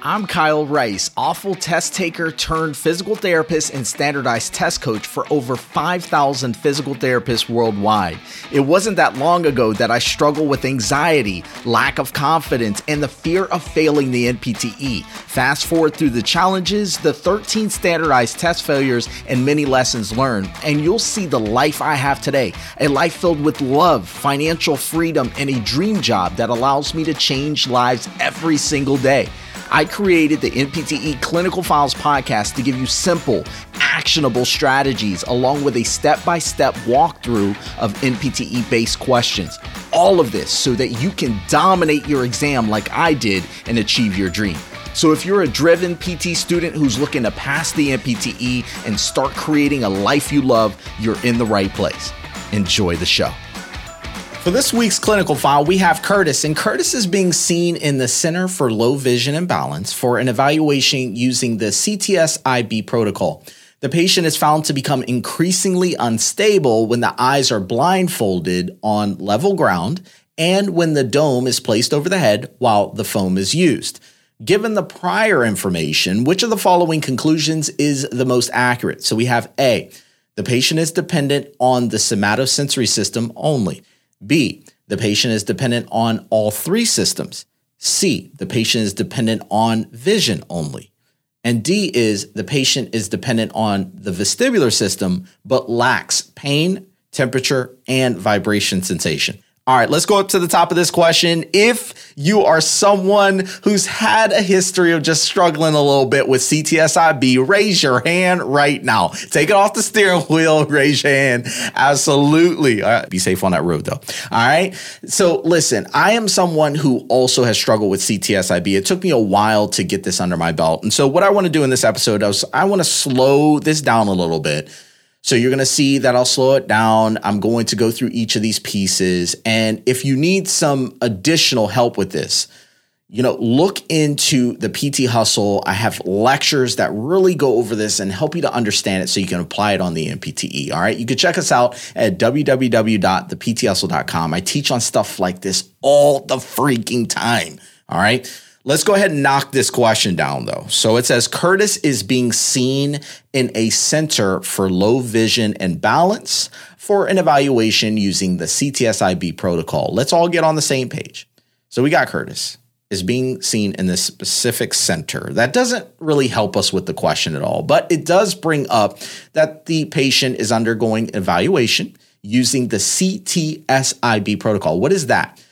I'm Kyle Rice, awful test taker turned physical therapist and standardized test coach for over 5,000 physical therapists worldwide. It wasn't that long ago that I struggled with anxiety, lack of confidence, and the fear of failing the NPTE. Fast forward through the challenges, the 13 standardized test failures, and many lessons learned, and you'll see the life I have today a life filled with love, financial freedom, and a dream job that allows me to change lives every single day. I created the NPTE Clinical Files podcast to give you simple, actionable strategies along with a step by step walkthrough of NPTE based questions. All of this so that you can dominate your exam like I did and achieve your dream. So, if you're a driven PT student who's looking to pass the NPTE and start creating a life you love, you're in the right place. Enjoy the show. For this week's clinical file, we have Curtis, and Curtis is being seen in the Center for Low Vision and Balance for an evaluation using the CTSIB protocol. The patient is found to become increasingly unstable when the eyes are blindfolded on level ground and when the dome is placed over the head while the foam is used. Given the prior information, which of the following conclusions is the most accurate? So we have A, the patient is dependent on the somatosensory system only. B, the patient is dependent on all three systems. C, the patient is dependent on vision only. And D is the patient is dependent on the vestibular system, but lacks pain, temperature, and vibration sensation. All right, let's go up to the top of this question. If you are someone who's had a history of just struggling a little bit with CTSIB, raise your hand right now. Take it off the steering wheel, raise your hand. Absolutely. All right, be safe on that road though. All right. So listen, I am someone who also has struggled with CTSIB. It took me a while to get this under my belt. And so what I want to do in this episode is I want to slow this down a little bit so you're going to see that I'll slow it down. I'm going to go through each of these pieces. And if you need some additional help with this, you know, look into the PT Hustle. I have lectures that really go over this and help you to understand it so you can apply it on the NPTE. All right. You can check us out at www.thepthustle.com. I teach on stuff like this all the freaking time. All right. Let's go ahead and knock this question down though. So it says Curtis is being seen in a center for low vision and balance for an evaluation using the CTSIB protocol. Let's all get on the same page. So we got Curtis is being seen in this specific center. That doesn't really help us with the question at all, but it does bring up that the patient is undergoing evaluation using the CTSIB protocol. What is that?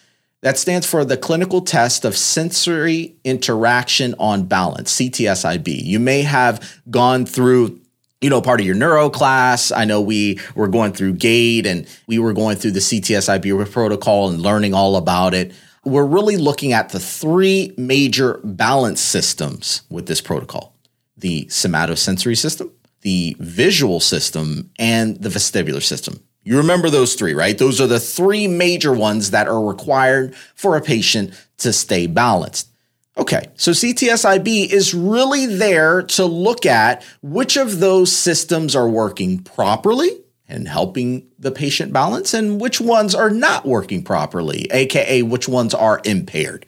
That stands for the Clinical Test of Sensory Interaction on Balance, CTSIB. You may have gone through you know, part of your neuro class. I know we were going through gait and we were going through the CTSIB protocol and learning all about it. We're really looking at the three major balance systems with this protocol the somatosensory system, the visual system, and the vestibular system. You remember those three, right? Those are the three major ones that are required for a patient to stay balanced. Okay, so CTSIB is really there to look at which of those systems are working properly and helping the patient balance and which ones are not working properly, aka which ones are impaired.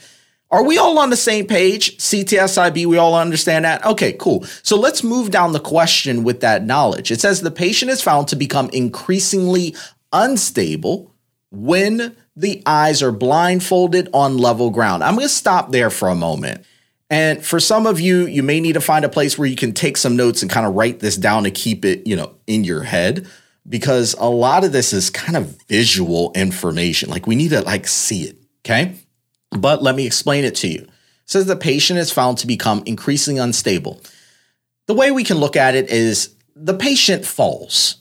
Are we all on the same page? CTSIB, we all understand that? Okay, cool. So let's move down the question with that knowledge. It says the patient is found to become increasingly unstable when the eyes are blindfolded on level ground. I'm going to stop there for a moment. And for some of you, you may need to find a place where you can take some notes and kind of write this down to keep it, you know, in your head because a lot of this is kind of visual information. Like we need to like see it, okay? But let me explain it to you. It says the patient is found to become increasingly unstable. The way we can look at it is the patient falls.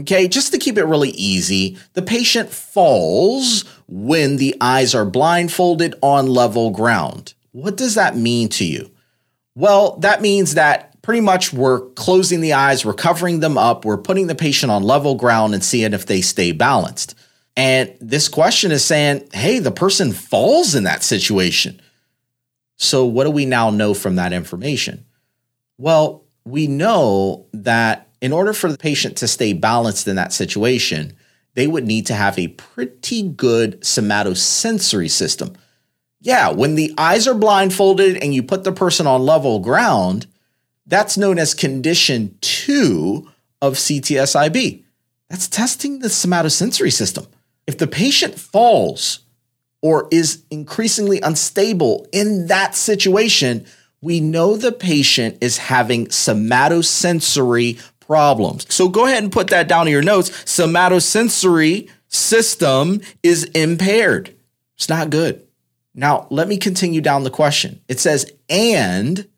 Okay, just to keep it really easy, the patient falls when the eyes are blindfolded on level ground. What does that mean to you? Well, that means that pretty much we're closing the eyes, we're covering them up, we're putting the patient on level ground and seeing if they stay balanced. And this question is saying, hey, the person falls in that situation. So, what do we now know from that information? Well, we know that in order for the patient to stay balanced in that situation, they would need to have a pretty good somatosensory system. Yeah, when the eyes are blindfolded and you put the person on level ground, that's known as condition two of CTSIB. That's testing the somatosensory system. If the patient falls or is increasingly unstable in that situation, we know the patient is having somatosensory problems. So go ahead and put that down in your notes. Somatosensory system is impaired. It's not good. Now, let me continue down the question. It says, and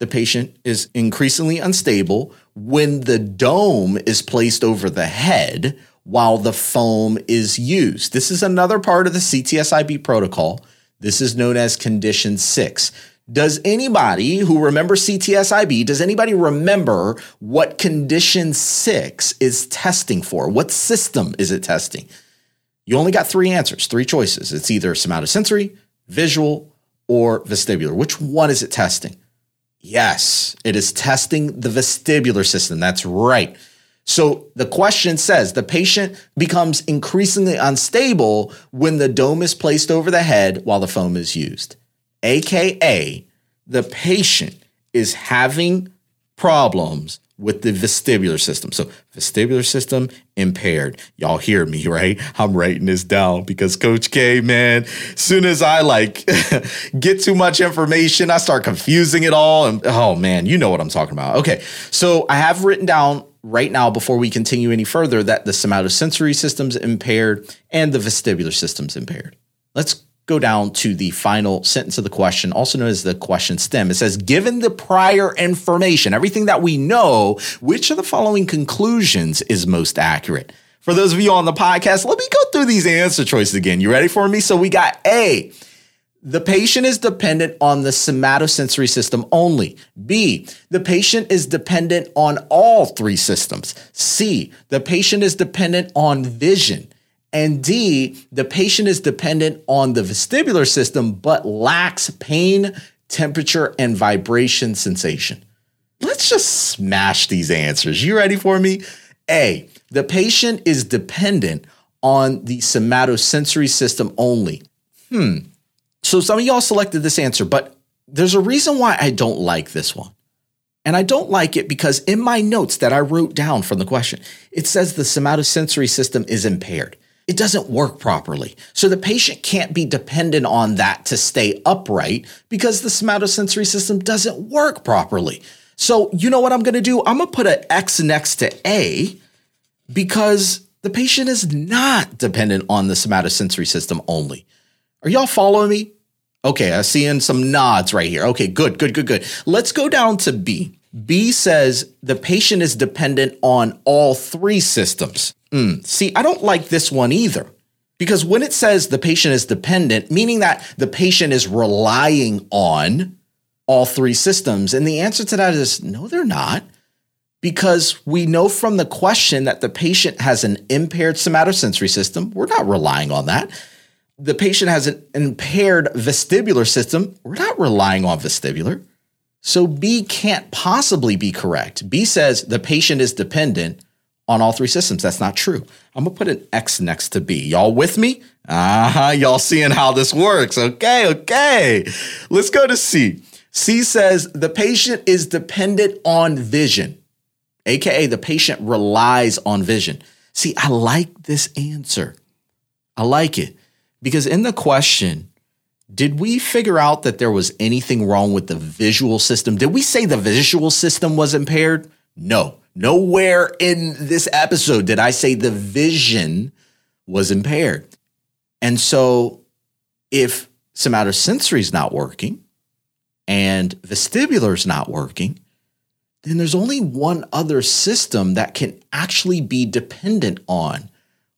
the patient is increasingly unstable when the dome is placed over the head while the foam is used. This is another part of the CTSIB protocol. This is known as condition six. Does anybody who remembers CTSIB, does anybody remember what condition six is testing for? What system is it testing? You only got three answers, three choices. It's either somatosensory, visual, or vestibular. Which one is it testing? Yes, it is testing the vestibular system. That's right. So the question says the patient becomes increasingly unstable when the dome is placed over the head while the foam is used aka the patient is having problems with the vestibular system. So, vestibular system impaired. Y'all hear me, right? I'm writing this down because Coach K, man, soon as I like get too much information, I start confusing it all. And oh, man, you know what I'm talking about. Okay. So, I have written down right now before we continue any further that the somatosensory system's impaired and the vestibular system's impaired. Let's go down to the final sentence of the question, also known as the question stem. It says, given the prior information, everything that we know, which of the following conclusions is most accurate? For those of you on the podcast, let me go through these answer choices again. You ready for me? So we got A. The patient is dependent on the somatosensory system only. B, the patient is dependent on all three systems. C, the patient is dependent on vision. And D, the patient is dependent on the vestibular system but lacks pain, temperature, and vibration sensation. Let's just smash these answers. You ready for me? A, the patient is dependent on the somatosensory system only. Hmm. So some of y'all selected this answer, but there's a reason why I don't like this one. And I don't like it because in my notes that I wrote down from the question, it says the somatosensory system is impaired it doesn't work properly. So the patient can't be dependent on that to stay upright because the somatosensory system doesn't work properly. So you know what I'm going to do? I'm going to put an X next to A because the patient is not dependent on the somatosensory system only. Are y'all following me? Okay, I'm seeing some nods right here. Okay, good, good, good, good. Let's go down to B. B says the patient is dependent on all three systems. Mm. See, I don't like this one either. Because when it says the patient is dependent, meaning that the patient is relying on all three systems. And the answer to that is no, they're not. Because we know from the question that the patient has an impaired somatosensory system. We're not relying on that. The patient has an impaired vestibular system. We're not relying on vestibular. So B can't possibly be correct. B says the patient is dependent on all three systems. That's not true. I'm gonna put an X next to B. Y'all with me? Ah, uh-huh, y'all seeing how this works. Okay, okay. Let's go to C. C says the patient is dependent on vision, aka the patient relies on vision. See, I like this answer. I like it because in the question, did we figure out that there was anything wrong with the visual system? Did we say the visual system was impaired? No. Nowhere in this episode did I say the vision was impaired. And so if somatosensory is not working and vestibular is not working, then there's only one other system that can actually be dependent on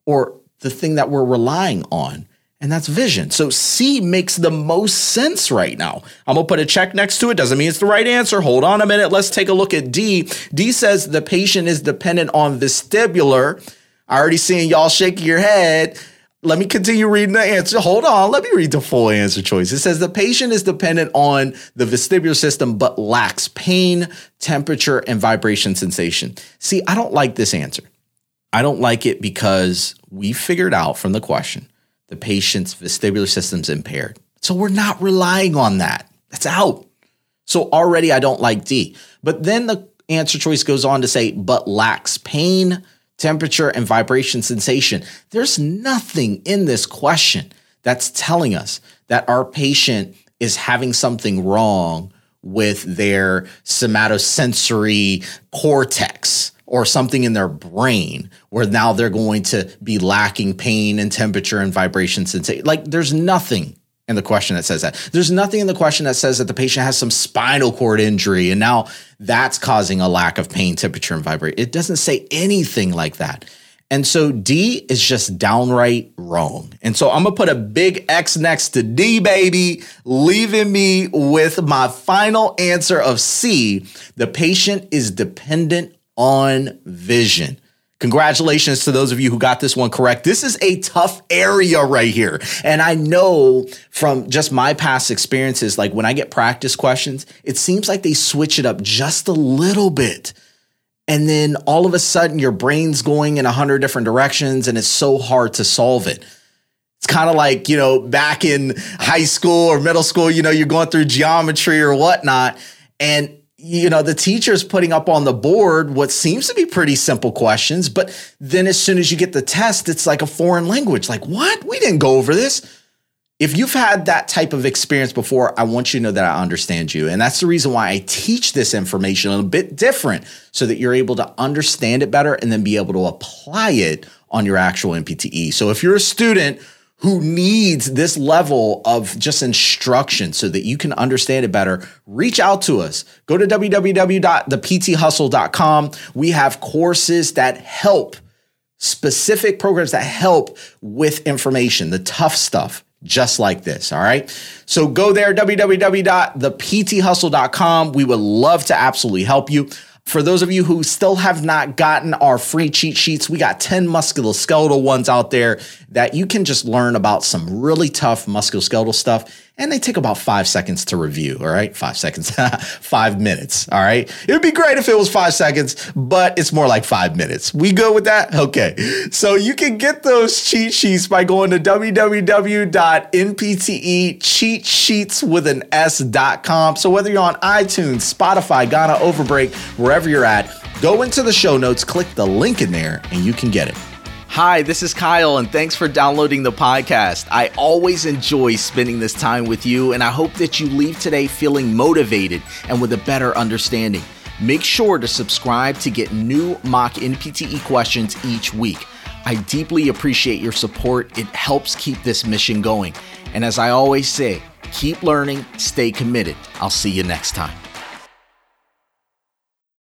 or the thing that we're relying on and that's vision. So C makes the most sense right now. I'm gonna put a check next to it. Doesn't mean it's the right answer. Hold on a minute. Let's take a look at D. D says the patient is dependent on vestibular. I already seeing y'all shaking your head. Let me continue reading the answer. Hold on. Let me read the full answer choice. It says the patient is dependent on the vestibular system but lacks pain, temperature, and vibration sensation. See, I don't like this answer. I don't like it because we figured out from the question the patient's vestibular system's impaired. So we're not relying on that. That's out. So already I don't like D. But then the answer choice goes on to say, but lacks pain, temperature, and vibration sensation. There's nothing in this question that's telling us that our patient is having something wrong with their somatosensory cortex or something in their brain where now they're going to be lacking pain and temperature and vibration sensation. Like there's nothing in the question that says that. There's nothing in the question that says that the patient has some spinal cord injury and now that's causing a lack of pain, temperature, and vibration. It doesn't say anything like that. And so D is just downright wrong. And so I'm gonna put a big X next to D, baby, leaving me with my final answer of C. The patient is dependent on vision. Congratulations to those of you who got this one correct. This is a tough area right here. And I know from just my past experiences, like when I get practice questions, it seems like they switch it up just a little bit. And then all of a sudden, your brain's going in a hundred different directions and it's so hard to solve it. It's kind of like, you know, back in high school or middle school, you know, you're going through geometry or whatnot. And you know, the teacher's putting up on the board what seems to be pretty simple questions, but then as soon as you get the test, it's like a foreign language. Like, what? We didn't go over this. If you've had that type of experience before, I want you to know that I understand you. And that's the reason why I teach this information a bit different so that you're able to understand it better and then be able to apply it on your actual NPTE So if you're a student who needs this level of just instruction so that you can understand it better, reach out to us. Go to www.thepthustle.com. We have courses that help, specific programs that help with information, the tough stuff. Just like this. All right. So go there, www.thepthustle.com. We would love to absolutely help you. For those of you who still have not gotten our free cheat sheets, we got 10 musculoskeletal ones out there that you can just learn about some really tough musculoskeletal stuff. And they take about five seconds to review. All right. Five seconds, five minutes. All right. It would be great if it was five seconds, but it's more like five minutes. We good with that? Okay. So you can get those cheat sheets by going to www.nptecheatsheets with an S.com. So whether you're on iTunes, Spotify, Ghana Overbreak, wherever you're at, go into the show notes, click the link in there, and you can get it. Hi, this is Kyle, and thanks for downloading the podcast. I always enjoy spending this time with you, and I hope that you leave today feeling motivated and with a better understanding. Make sure to subscribe to get new mock NPTE questions each week. I deeply appreciate your support. It helps keep this mission going. And as I always say, keep learning, stay committed. I'll see you next time.